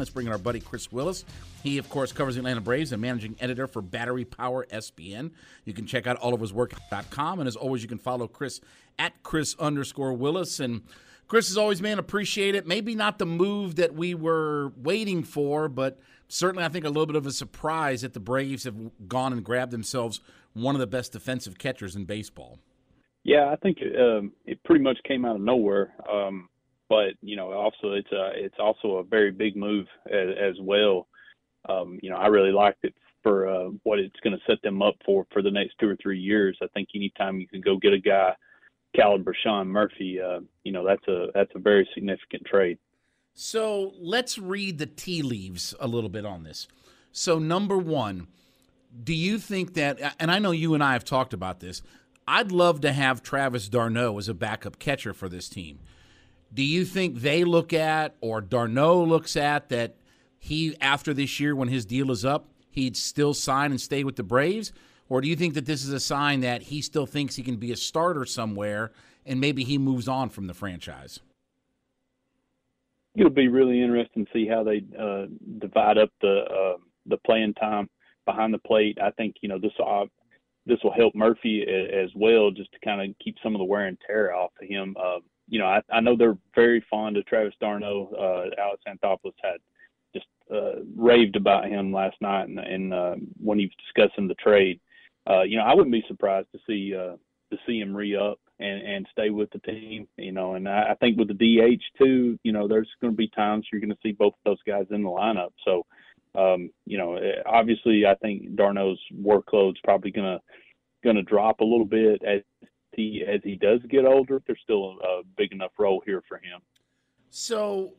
Let's bring in our buddy Chris Willis. He, of course, covers the Atlanta Braves and managing editor for Battery Power SBN. You can check out all of his work.com. And as always, you can follow Chris at Chris underscore Willis. And Chris, as always, man, appreciate it. Maybe not the move that we were waiting for, but certainly I think a little bit of a surprise that the Braves have gone and grabbed themselves one of the best defensive catchers in baseball. Yeah, I think um, it pretty much came out of nowhere. Um, but you know, also it's a it's also a very big move as, as well. Um, you know, I really liked it for uh, what it's going to set them up for for the next two or three years. I think anytime you can go get a guy caliber Sean Murphy, uh, you know, that's a that's a very significant trade. So let's read the tea leaves a little bit on this. So number one, do you think that? And I know you and I have talked about this. I'd love to have Travis d'Arnaud as a backup catcher for this team. Do you think they look at or d'Arnaud looks at that he after this year when his deal is up, he'd still sign and stay with the Braves? Or do you think that this is a sign that he still thinks he can be a starter somewhere and maybe he moves on from the franchise? It'll be really interesting to see how they uh, divide up the uh, the playing time behind the plate. I think you know this will this will help Murphy as well, just to kind of keep some of the wear and tear off of him. Uh, you know, I, I know they're very fond of Travis d'Arnaud. Uh, Alex Anthopoulos had just uh, raved about him last night, and, and uh, when he was discussing the trade, uh, you know, I wouldn't be surprised to see uh, to see him re up and and stay with the team. You know, and I, I think with the DH too, you know, there's going to be times you're going to see both of those guys in the lineup. So um, you know, eh, obviously, I think d'Arnaud's workload's probably gonna gonna drop a little bit as he as he does get older. There's still a, a big enough role here for him. So,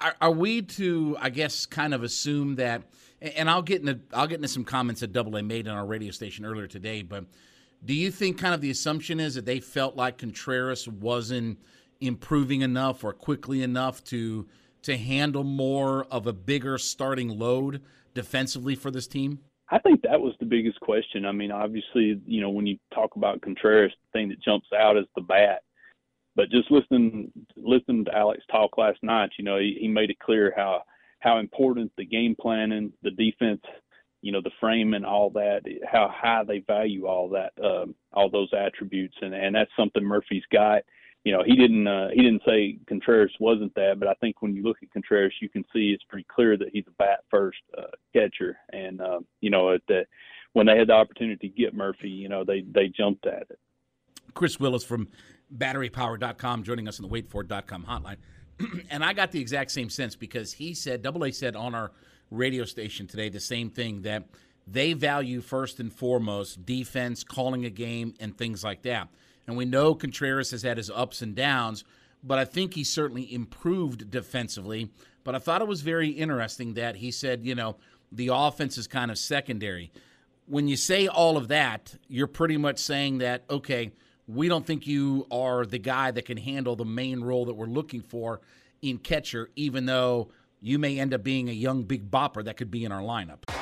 are, are, we to, I guess, kind of assume that? And I'll get into I'll get into some comments that Double A made on our radio station earlier today. But do you think kind of the assumption is that they felt like Contreras wasn't improving enough or quickly enough to to handle more of a bigger starting load defensively for this team? I think that was the biggest question. I mean, obviously, you know, when you talk about Contreras, the thing that jumps out is the bat. But just listening listening to Alex talk last night, you know, he, he made it clear how how important the game planning, the defense, you know, the frame and all that, how high they value all that, um, all those attributes, and and that's something Murphy's got you know, he didn't uh, he didn't say Contreras wasn't that, but I think when you look at Contreras, you can see it's pretty clear that he's a bat first uh, catcher, and uh, you know, at the, when they had the opportunity to get Murphy, you know, they they jumped at it. Chris Willis from BatteryPower.com joining us on the WadeFord.com hotline, and I got the exact same sense because he said, Double A said on our radio station today the same thing that they value first and foremost defense, calling a game, and things like that. And we know Contreras has had his ups and downs, but I think he certainly improved defensively. But I thought it was very interesting that he said, you know, the offense is kind of secondary. When you say all of that, you're pretty much saying that, okay, we don't think you are the guy that can handle the main role that we're looking for in catcher, even though you may end up being a young big bopper that could be in our lineup.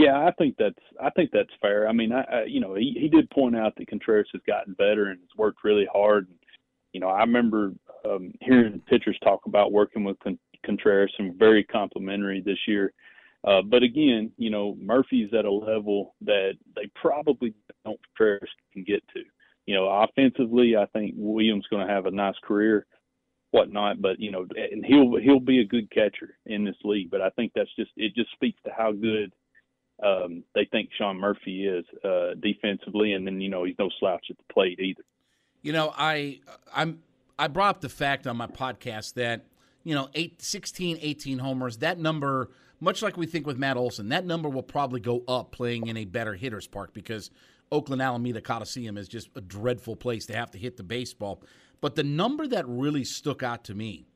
Yeah, I think that's I think that's fair. I mean, I, I you know he, he did point out that Contreras has gotten better and has worked really hard. And, you know, I remember um, hearing pitchers talk about working with Con- Contreras and very complimentary this year. Uh, but again, you know, Murphy's at a level that they probably don't Contreras can get to. You know, offensively, I think Williams going to have a nice career, whatnot. But you know, and he'll he'll be a good catcher in this league. But I think that's just it just speaks to how good um, they think Sean Murphy is uh, defensively, and then you know he's no slouch at the plate either. You know, I I'm I brought up the fact on my podcast that you know, eight, 16, 18 homers. That number, much like we think with Matt Olson, that number will probably go up playing in a better hitter's park because Oakland Alameda Coliseum is just a dreadful place to have to hit the baseball. But the number that really stuck out to me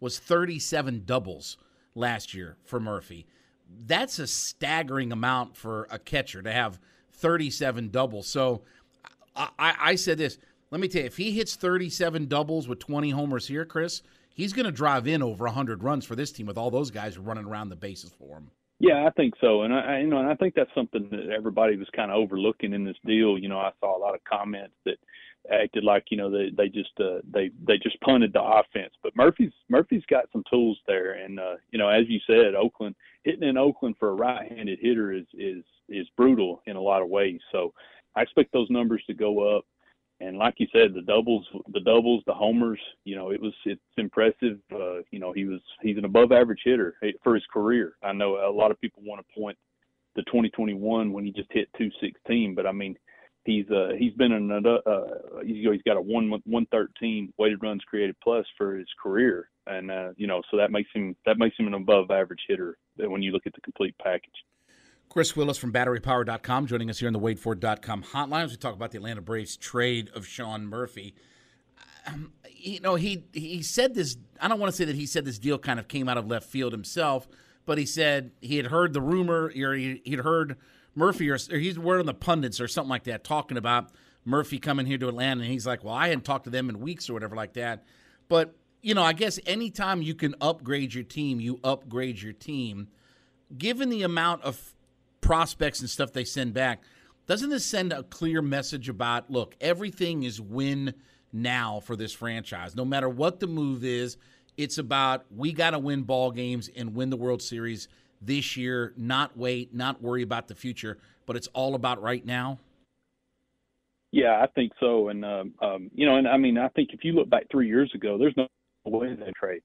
was 37 doubles last year for Murphy. That's a staggering amount for a catcher to have 37 doubles. So I, I said this. Let me tell you, if he hits 37 doubles with 20 homers here, Chris, he's going to drive in over 100 runs for this team with all those guys running around the bases for him. Yeah, I think so, and I, you know, and I think that's something that everybody was kind of overlooking in this deal. You know, I saw a lot of comments that acted like you know they they just uh, they they just punted the offense, but Murphy's Murphy's got some tools there, and uh, you know, as you said, Oakland hitting in Oakland for a right-handed hitter is is is brutal in a lot of ways. So I expect those numbers to go up and like you said, the doubles, the doubles, the homers, you know, it was it's impressive. Uh, you know, he was he's an above average hitter for his career. I know a lot of people want to point to 2021 when he just hit 216, but I mean, he's uh he's been in a uh he's, he's got a one 113 weighted runs created plus for his career, and uh, you know, so that makes him that makes him an above average hitter when you look at the complete package. Chris Willis from BatteryPower.com joining us here on the WadeFord.com hotline as we talk about the Atlanta Braves trade of Sean Murphy. Um, you know, he he said this. I don't want to say that he said this deal kind of came out of left field himself, but he said he had heard the rumor, or he, he, would heard Murphy, or, or he's word on the pundits or something like that, talking about Murphy coming here to Atlanta, and he's like, "Well, I hadn't talked to them in weeks or whatever like that." But you know, I guess anytime you can upgrade your team, you upgrade your team. Given the amount of prospects and stuff they send back, doesn't this send a clear message about look, everything is win now for this franchise. No matter what the move is, it's about we got to win ball games and win the World Series this year, not wait, not worry about the future, but it's all about right now. Yeah, I think so. And um, um, you know, and I mean, I think if you look back three years ago, there's no way they trade.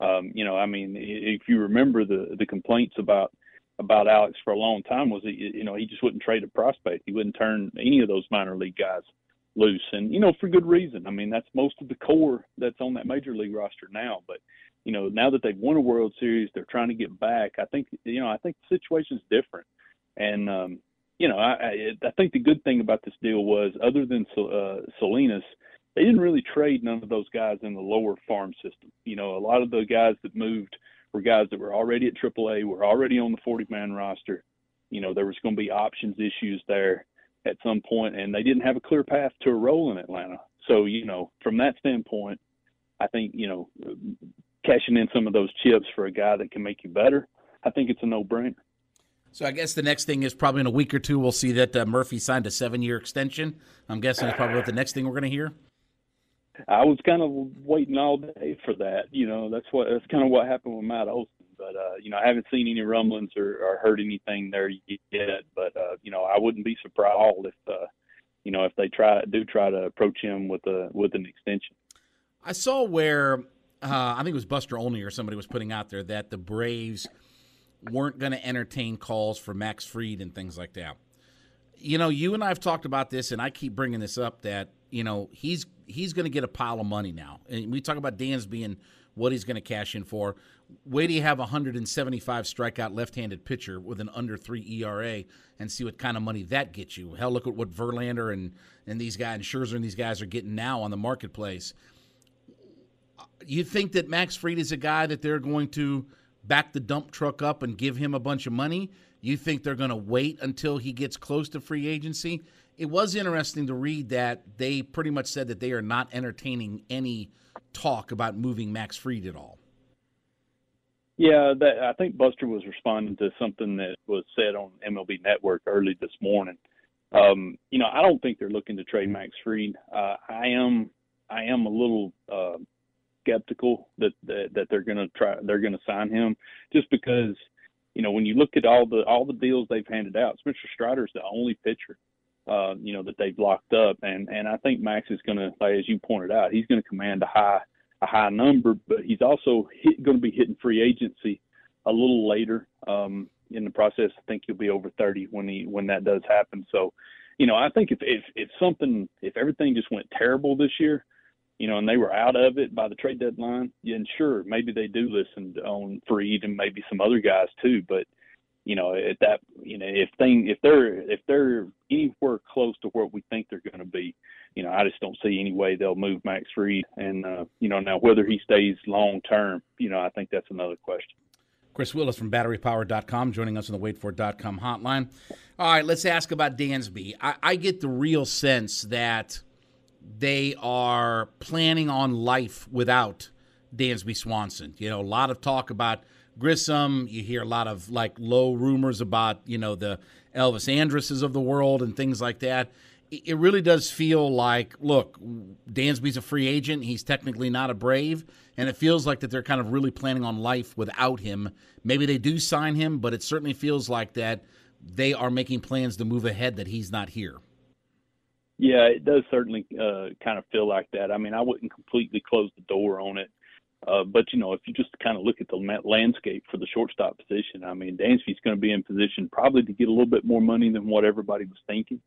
Um, you know, I mean, if you remember the the complaints about about Alex for a long time was he, you know, he just wouldn't trade a prospect. He wouldn't turn any of those minor league guys loose, and you know, for good reason. I mean, that's most of the core that's on that major league roster now. But you know, now that they've won a World Series, they're trying to get back. I think you know, I think the situation's different, and um, you know, I, I think the good thing about this deal was, other than uh, Salinas, they didn't really trade none of those guys in the lower farm system. You know, a lot of the guys that moved were guys that were already at AAA, were already on the 40 man roster. You know, there was going to be options issues there at some point, and they didn't have a clear path to a role in Atlanta. So, you know, from that standpoint, I think, you know, cashing in some of those chips for a guy that can make you better, I think it's a no brainer. So I guess the next thing is probably in a week or two we'll see that uh, Murphy signed a seven-year extension. I'm guessing that's probably what the next thing we're going to hear. I was kind of waiting all day for that. You know, that's what that's kind of what happened with Matt Olson. But uh, you know, I haven't seen any rumblings or, or heard anything there yet. But uh, you know, I wouldn't be surprised if uh, you know if they try do try to approach him with a with an extension. I saw where uh, I think it was Buster Olney or somebody was putting out there that the Braves weren't going to entertain calls for Max Fried and things like that. You know, you and I have talked about this, and I keep bringing this up that you know he's he's going to get a pile of money now. And we talk about Dan's being what he's going to cash in for. Wait till you have a 175 strikeout left-handed pitcher with an under three ERA and see what kind of money that gets you. Hell, look at what Verlander and and these guys and Scherzer and these guys are getting now on the marketplace. You think that Max Fried is a guy that they're going to back the dump truck up and give him a bunch of money? You think they're going to wait until he gets close to free agency it was interesting to read that they pretty much said that they are not entertaining any talk about moving Max Fried at all. Yeah, that, I think Buster was responding to something that was said on MLB Network early this morning. Um, you know, I don't think they're looking to trade Max Fried. Uh, I am, I am a little uh, skeptical that, that that they're going to try, they're going to sign him, just because, you know, when you look at all the all the deals they've handed out, Spencer Strider's the only pitcher, uh, you know, that they've locked up, and and I think Max is going to, like as you pointed out, he's going to command a high a high number, but he's also going to be hitting free agency a little later um, in the process. I think he'll be over 30 when he when that does happen. So, you know, I think if if if something if everything just went terrible this year, you know, and they were out of it by the trade deadline, and sure, maybe they do listen on Fried and maybe some other guys too. But you know, at that, you know, if thing if they're if they're anywhere close to where we think they're going to be, you know, I just don't see any way they'll move Max Fried. And uh, you know, now whether he stays long term, you know, I think that's another question. Chris Willis from BatteryPower.com joining us on the WadeFord.com hotline. All right, let's ask about Dansby. I, I get the real sense that they are planning on life without Dansby Swanson. You know, a lot of talk about Grissom. You hear a lot of like low rumors about you know the Elvis Andruses of the world and things like that. It really does feel like, look, Dansby's a free agent. He's technically not a Brave, and it feels like that they're kind of really planning on life without him. Maybe they do sign him, but it certainly feels like that they are making plans to move ahead that he's not here. Yeah, it does certainly uh, kind of feel like that. I mean, I wouldn't completely close the door on it uh, but you know, if you just kind of look at the landscape for the shortstop position, I mean, Dansby's going to be in position probably to get a little bit more money than what everybody was thinking.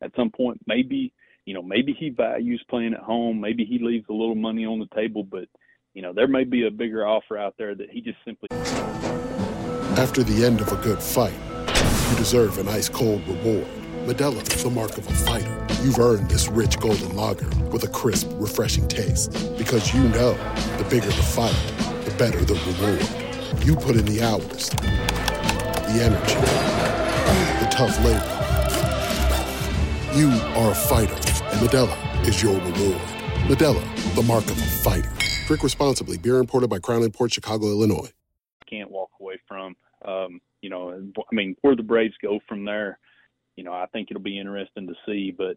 At some point, maybe you know, maybe he values playing at home. Maybe he leaves a little money on the table, but you know, there may be a bigger offer out there that he just simply. After the end of a good fight, you deserve an ice cold reward. Modelo is the mark of a fighter. You've earned this rich golden lager with a crisp, refreshing taste. Because you know the bigger the fight, the better the reward. You put in the hours, the energy, the tough labor. You are a fighter, and Modelo is your reward. Modelo, the mark of a fighter. Drink responsibly. Beer imported by Crown Port Chicago, Illinois. Can't walk away from. Um, you know, I mean, where the Braves go from there you know, I think it'll be interesting to see. But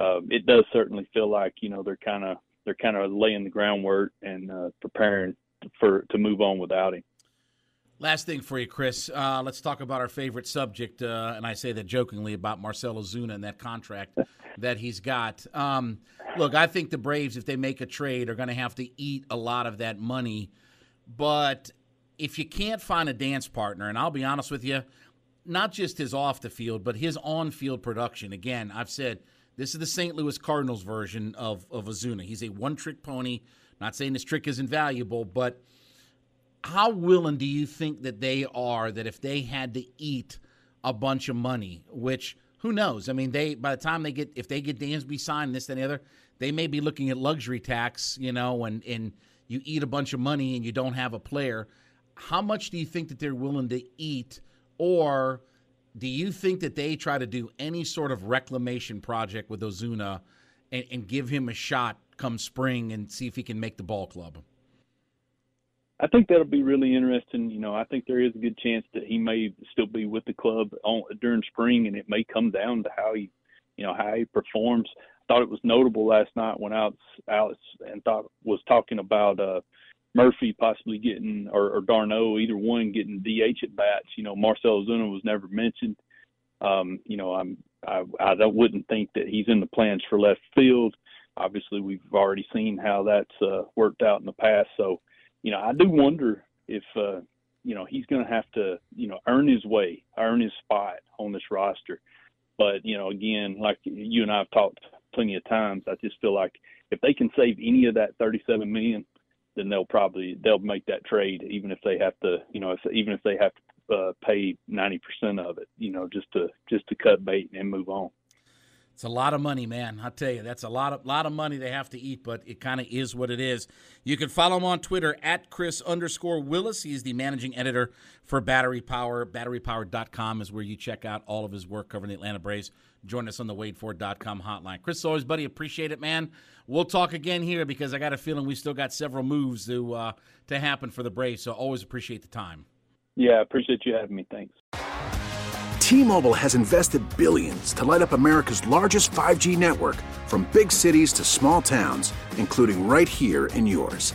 uh, it does certainly feel like you know they're kind of they're kind of laying the groundwork and uh, preparing for to move on without him. Last thing for you, Chris. Uh, let's talk about our favorite subject, uh, and I say that jokingly about Marcell Ozuna and that contract that he's got. Um, look, I think the Braves, if they make a trade, are going to have to eat a lot of that money. But if you can't find a dance partner, and I'll be honest with you, not just his off the field, but his on field production. Again, I've said this is the St. Louis Cardinals version of, of Ozuna. He's a one trick pony. Not saying this trick is invaluable, but how willing do you think that they are that if they had to eat a bunch of money, which who knows? I mean, they by the time they get if they get Dansby signed, this and the other, they may be looking at luxury tax, you know, and and you eat a bunch of money and you don't have a player. How much do you think that they're willing to eat? Or do you think that they try to do any sort of reclamation project with Ozuna and, and give him a shot come spring and see if he can make the ball club? I think that'll be really interesting. You know, I think there is a good chance that he may still be with the club on, during spring, and it may come down to how he, you know, how he performs. I thought it was notable last night when Alex, Alex and thought was talking about uh, Murphy possibly getting or, or d'Arnaud, either one getting DH at bats. You know, Marcell Ozuna was never mentioned. Um, you know, I'm I, I wouldn't think that he's in the plans for left field. Obviously, we've already seen how that's uh, worked out in the past. So, you know, I do wonder if uh, you know he's going to have to you know earn his way, earn his spot on this roster. But you know, again, like you and I have talked plenty of times, I just feel like if they can save any of that 37 million then they'll probably they'll make that trade even if they have to you know if, even if they have to uh, pay 90% of it you know just to just to cut bait and move on It's a lot of money, man. I'll tell you, that's a lot of lot of money they have to eat, but it kind of is what it is. You can follow him on Twitter at Chris underscore Willis. He's the managing editor for Battery Power. BatteryPower.com is where you check out all of his work covering the Atlanta Braves. Join us on the WadeFord.com hotline. Chris, always, buddy, appreciate it, man. We'll talk again here because I got a feeling we still got several moves to uh, to happen for the Braves. So always appreciate the time. Yeah, appreciate you having me. Thanks. T-Mobile has invested billions to light up America's largest 5G network from big cities to small towns, including right here in yours.